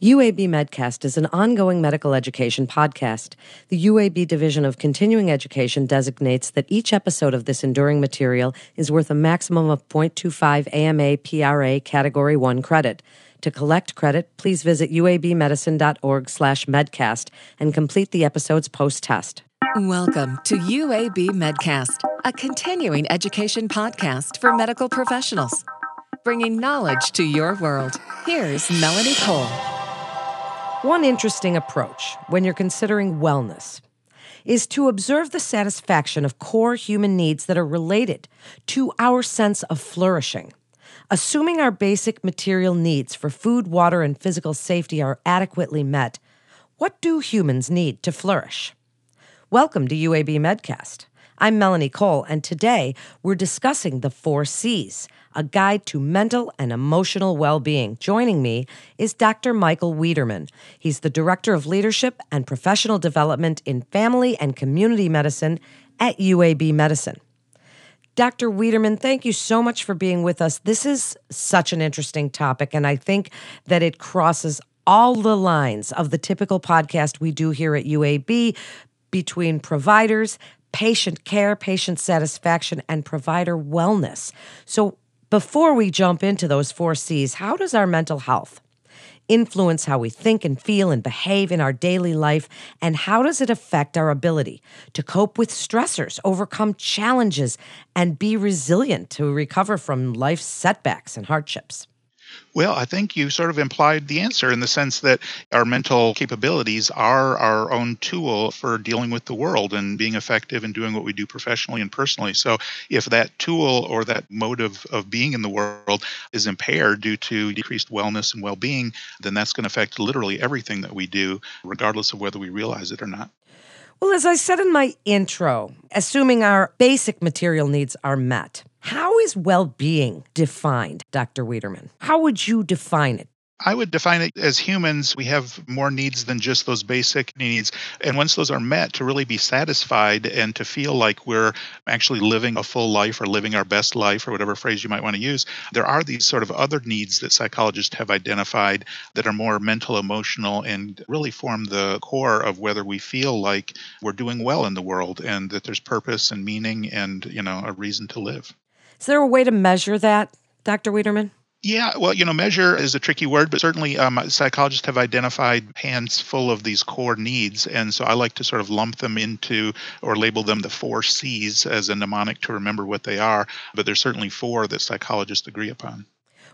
UAB Medcast is an ongoing medical education podcast. The UAB Division of Continuing Education designates that each episode of this enduring material is worth a maximum of 0.25 AMA PRA Category 1 credit. To collect credit, please visit uabmedicine.org slash medcast and complete the episode's post-test. Welcome to UAB Medcast, a continuing education podcast for medical professionals. Bringing knowledge to your world. Here's Melanie Cole. One interesting approach when you're considering wellness is to observe the satisfaction of core human needs that are related to our sense of flourishing. Assuming our basic material needs for food, water, and physical safety are adequately met, what do humans need to flourish? Welcome to UAB Medcast. I'm Melanie Cole, and today we're discussing the four C's a guide to mental and emotional well being. Joining me is Dr. Michael Wiederman. He's the Director of Leadership and Professional Development in Family and Community Medicine at UAB Medicine. Dr. Wiederman, thank you so much for being with us. This is such an interesting topic, and I think that it crosses all the lines of the typical podcast we do here at UAB between providers, patient care, patient satisfaction, and provider wellness. So, before we jump into those four C's, how does our mental health influence how we think and feel and behave in our daily life? And how does it affect our ability to cope with stressors, overcome challenges, and be resilient to recover from life's setbacks and hardships? Well, I think you sort of implied the answer in the sense that our mental capabilities are our own tool for dealing with the world and being effective in doing what we do professionally and personally. So, if that tool or that mode of, of being in the world is impaired due to decreased wellness and well being, then that's going to affect literally everything that we do, regardless of whether we realize it or not. Well, as I said in my intro, assuming our basic material needs are met, how is well being defined, Dr. Wiederman? How would you define it? I would define it as humans, we have more needs than just those basic needs. And once those are met, to really be satisfied and to feel like we're actually living a full life or living our best life, or whatever phrase you might want to use, there are these sort of other needs that psychologists have identified that are more mental, emotional, and really form the core of whether we feel like we're doing well in the world and that there's purpose and meaning and, you know, a reason to live. Is there a way to measure that, Dr. Wiederman? Yeah, well, you know, measure is a tricky word, but certainly um, psychologists have identified hands full of these core needs. And so I like to sort of lump them into or label them the four C's as a mnemonic to remember what they are. But there's certainly four that psychologists agree upon.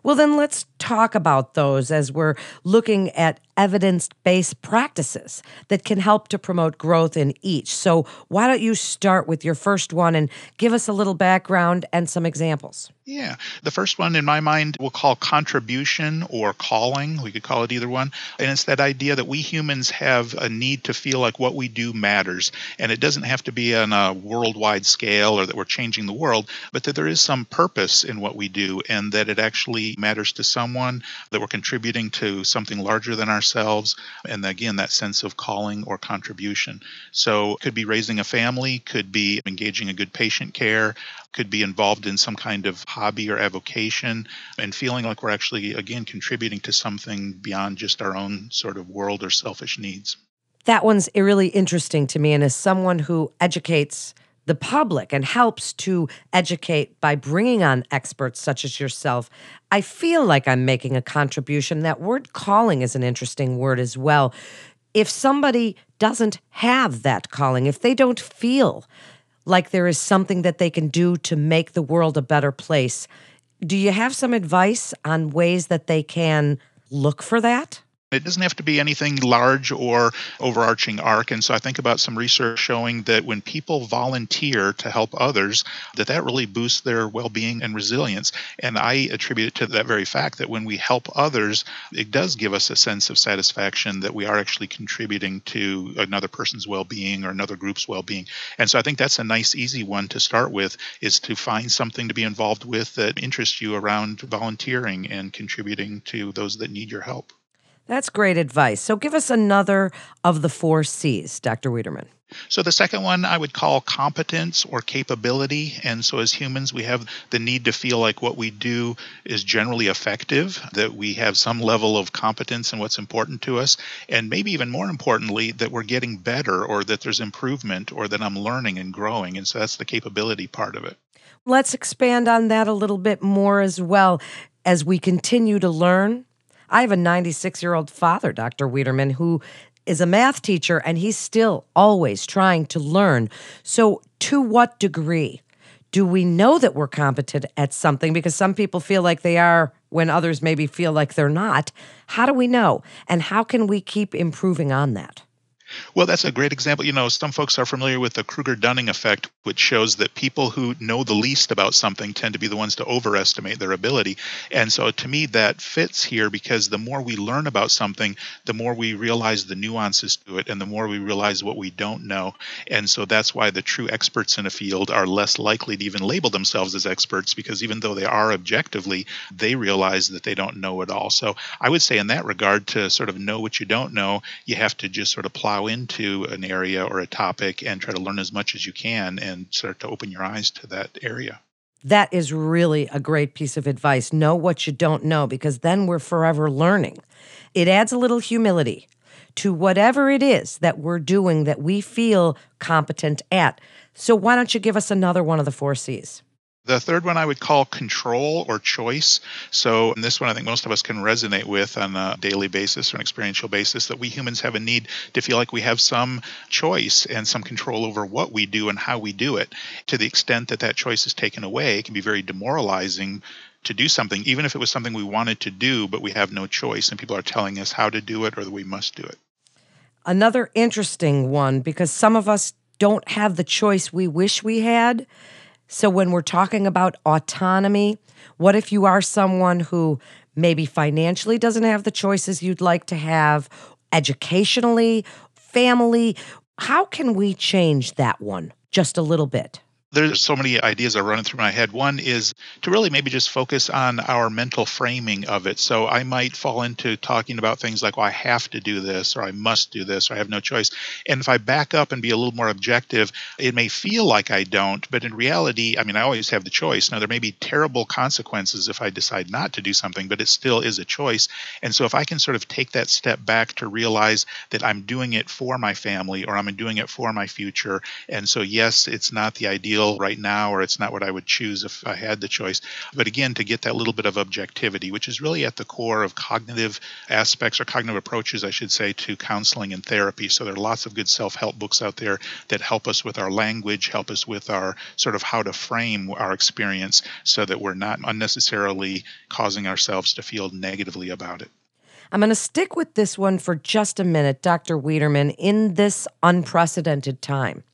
Well, then let's talk about those as we're looking at evidence based practices that can help to promote growth in each. So, why don't you start with your first one and give us a little background and some examples? Yeah. The first one in my mind we'll call contribution or calling. We could call it either one. And it's that idea that we humans have a need to feel like what we do matters. And it doesn't have to be on a worldwide scale or that we're changing the world, but that there is some purpose in what we do and that it actually matters to someone, that we're contributing to something larger than ourselves. And again, that sense of calling or contribution. So could be raising a family, could be engaging in good patient care, could be involved in some kind of hobby or avocation and feeling like we're actually, again, contributing to something beyond just our own sort of world or selfish needs. That one's really interesting to me. And as someone who educates the public and helps to educate by bringing on experts such as yourself, I feel like I'm making a contribution. That word calling is an interesting word as well. If somebody doesn't have that calling, if they don't feel like there is something that they can do to make the world a better place. Do you have some advice on ways that they can look for that? It doesn't have to be anything large or overarching arc. And so I think about some research showing that when people volunteer to help others, that that really boosts their well-being and resilience. And I attribute it to that very fact that when we help others, it does give us a sense of satisfaction that we are actually contributing to another person's well-being or another group's well-being. And so I think that's a nice, easy one to start with is to find something to be involved with that interests you around volunteering and contributing to those that need your help. That's great advice. So give us another of the four C's, Dr. Wiederman. So the second one I would call competence or capability. And so as humans, we have the need to feel like what we do is generally effective, that we have some level of competence in what's important to us, and maybe even more importantly, that we're getting better or that there's improvement or that I'm learning and growing. And so that's the capability part of it. Let's expand on that a little bit more as well as we continue to learn. I have a 96 year old father, Dr. Wiederman, who is a math teacher and he's still always trying to learn. So, to what degree do we know that we're competent at something? Because some people feel like they are when others maybe feel like they're not. How do we know? And how can we keep improving on that? Well, that's a great example. You know, some folks are familiar with the Kruger Dunning effect, which shows that people who know the least about something tend to be the ones to overestimate their ability. And so to me, that fits here because the more we learn about something, the more we realize the nuances to it and the more we realize what we don't know. And so that's why the true experts in a field are less likely to even label themselves as experts because even though they are objectively, they realize that they don't know it all. So I would say, in that regard, to sort of know what you don't know, you have to just sort of plow into an area or a topic and try to learn as much as you can and start to open your eyes to that area. That is really a great piece of advice. Know what you don't know because then we're forever learning. It adds a little humility to whatever it is that we're doing that we feel competent at. So, why don't you give us another one of the four C's? The third one I would call control or choice. So, this one I think most of us can resonate with on a daily basis or an experiential basis that we humans have a need to feel like we have some choice and some control over what we do and how we do it. To the extent that that choice is taken away, it can be very demoralizing to do something, even if it was something we wanted to do, but we have no choice and people are telling us how to do it or that we must do it. Another interesting one because some of us don't have the choice we wish we had. So, when we're talking about autonomy, what if you are someone who maybe financially doesn't have the choices you'd like to have, educationally, family? How can we change that one just a little bit? There's so many ideas are running through my head. One is to really maybe just focus on our mental framing of it. So I might fall into talking about things like, well, I have to do this, or I must do this, or I have no choice. And if I back up and be a little more objective, it may feel like I don't, but in reality, I mean, I always have the choice. Now, there may be terrible consequences if I decide not to do something, but it still is a choice. And so if I can sort of take that step back to realize that I'm doing it for my family or I'm doing it for my future. And so, yes, it's not the ideal right now, or it's not what I would choose if I had the choice. But again, to get that little bit of objectivity, which is really at the core of cognitive aspects or cognitive approaches, I should say, to counseling and therapy. So there are lots of good self help books out there that help us with our language, help us with our sort of how to frame our experience so that we're not unnecessarily causing ourselves to feel negatively about it. I'm going to stick with this one for just a minute, Dr. Wiederman, in this unprecedented time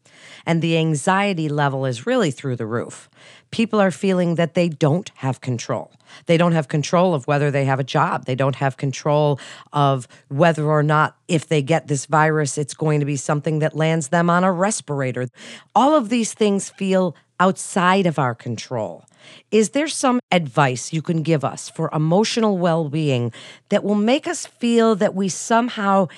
and the anxiety level is really through the roof. People are feeling that they don't have control. They don't have control of whether they have a job. They don't have control of whether or not, if they get this virus, it's going to be something that lands them on a respirator. All of these things feel outside of our control. Is there some advice you can give us for emotional well being that will make us feel that we somehow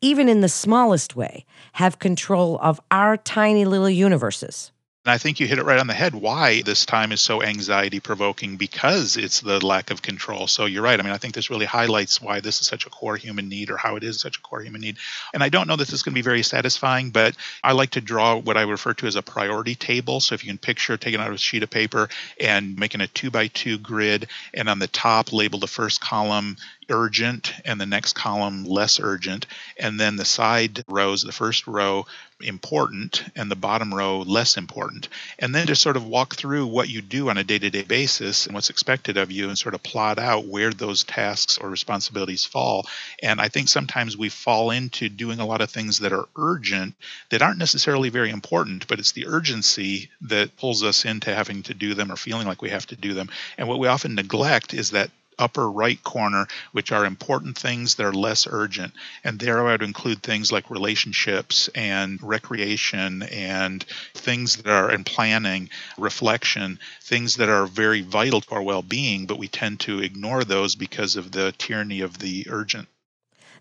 even in the smallest way, have control of our tiny little universes. And I think you hit it right on the head why this time is so anxiety provoking because it's the lack of control. So you're right. I mean, I think this really highlights why this is such a core human need or how it is such a core human need. And I don't know that this is going to be very satisfying, but I like to draw what I refer to as a priority table. So if you can picture taking out a sheet of paper and making a two by two grid, and on the top label the first column urgent and the next column less urgent and then the side rows the first row important and the bottom row less important. And then just sort of walk through what you do on a day-to-day basis and what's expected of you and sort of plot out where those tasks or responsibilities fall. And i think sometimes we fall into doing a lot of things that are urgent that aren't necessarily very important but it's the urgency that pulls us into having to do them or feeling like we have to do them. And what we often neglect is that upper right corner, which are important things that are less urgent. And there I would include things like relationships and recreation and things that are in planning, reflection, things that are very vital to our well being, but we tend to ignore those because of the tyranny of the urgent.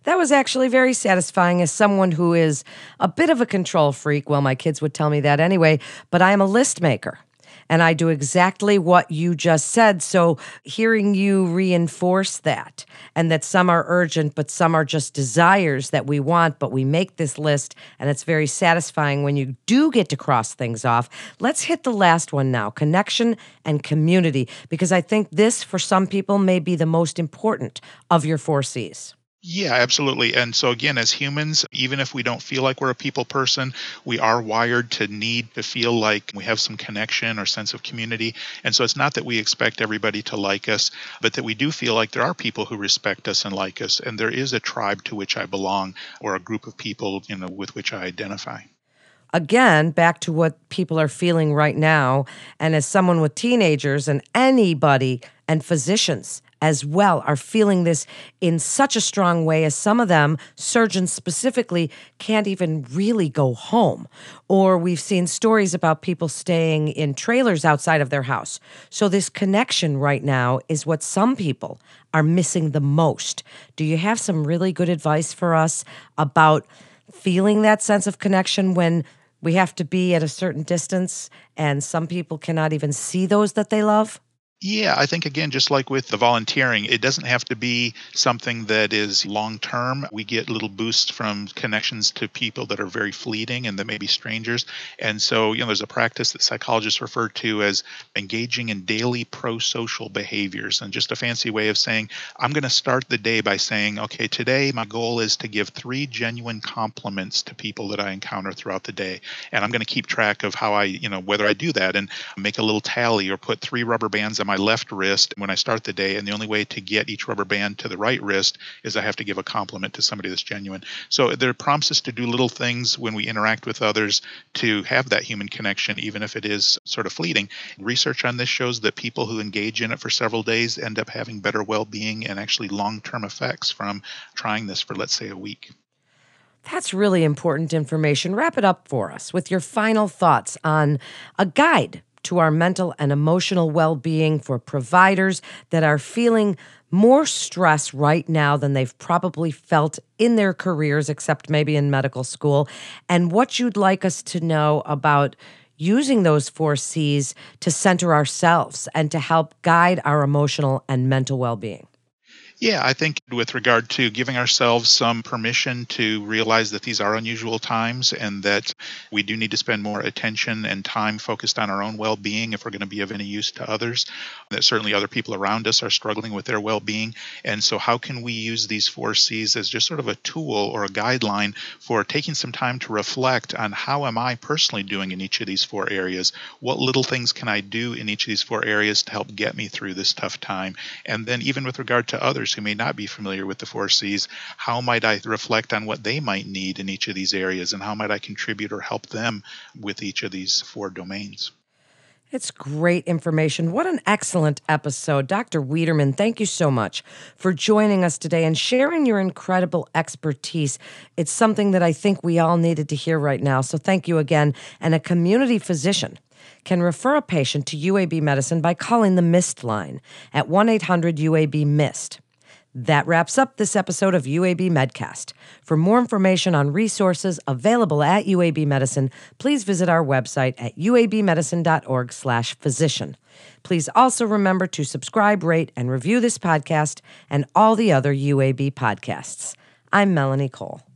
That was actually very satisfying as someone who is a bit of a control freak. Well, my kids would tell me that anyway, but I am a list maker and I do exactly what you just said. So hearing you reinforce that and that some are urgent, but some are just desires that we want, but we make this list and it's very satisfying when you do get to cross things off. Let's hit the last one now connection and community, because I think this for some people may be the most important of your four C's. Yeah, absolutely. And so, again, as humans, even if we don't feel like we're a people person, we are wired to need to feel like we have some connection or sense of community. And so, it's not that we expect everybody to like us, but that we do feel like there are people who respect us and like us. And there is a tribe to which I belong or a group of people you know, with which I identify again, back to what people are feeling right now. And as someone with teenagers and anybody and physicians as well are feeling this in such a strong way as some of them, surgeons specifically, can't even really go home. Or we've seen stories about people staying in trailers outside of their house. So, this connection right now is what some people are missing the most. Do you have some really good advice for us about feeling that sense of connection when we have to be at a certain distance and some people cannot even see those that they love? Yeah, I think again, just like with the volunteering, it doesn't have to be something that is long term. We get little boosts from connections to people that are very fleeting and that may be strangers. And so, you know, there's a practice that psychologists refer to as engaging in daily pro social behaviors. And just a fancy way of saying, I'm going to start the day by saying, okay, today my goal is to give three genuine compliments to people that I encounter throughout the day. And I'm going to keep track of how I, you know, whether I do that and make a little tally or put three rubber bands on my left wrist when I start the day, and the only way to get each rubber band to the right wrist is I have to give a compliment to somebody that's genuine. So there prompts us to do little things when we interact with others to have that human connection, even if it is sort of fleeting. Research on this shows that people who engage in it for several days end up having better well being and actually long term effects from trying this for, let's say, a week. That's really important information. Wrap it up for us with your final thoughts on a guide to our mental and emotional well being for providers that are feeling more stress right now than they've probably felt in their careers, except maybe in medical school, and what you'd like us to know about using those four C's to center ourselves and to help guide our emotional and mental well being. Yeah, I think with regard to giving ourselves some permission to realize that these are unusual times and that we do need to spend more attention and time focused on our own well being if we're going to be of any use to others. That certainly other people around us are struggling with their well being. And so, how can we use these four C's as just sort of a tool or a guideline for taking some time to reflect on how am I personally doing in each of these four areas? What little things can I do in each of these four areas to help get me through this tough time? And then, even with regard to others, others who may not be familiar with the four C's, how might I reflect on what they might need in each of these areas and how might I contribute or help them with each of these four domains? It's great information. What an excellent episode. Dr. Wiederman, thank you so much for joining us today and sharing your incredible expertise. It's something that I think we all needed to hear right now. So thank you again. And a community physician can refer a patient to UAB medicine by calling the MIST line at 1 800 UAB MIST. That wraps up this episode of UAB Medcast. For more information on resources available at UAB Medicine, please visit our website at uabmedicine.org/physician. Please also remember to subscribe, rate, and review this podcast and all the other UAB podcasts. I'm Melanie Cole.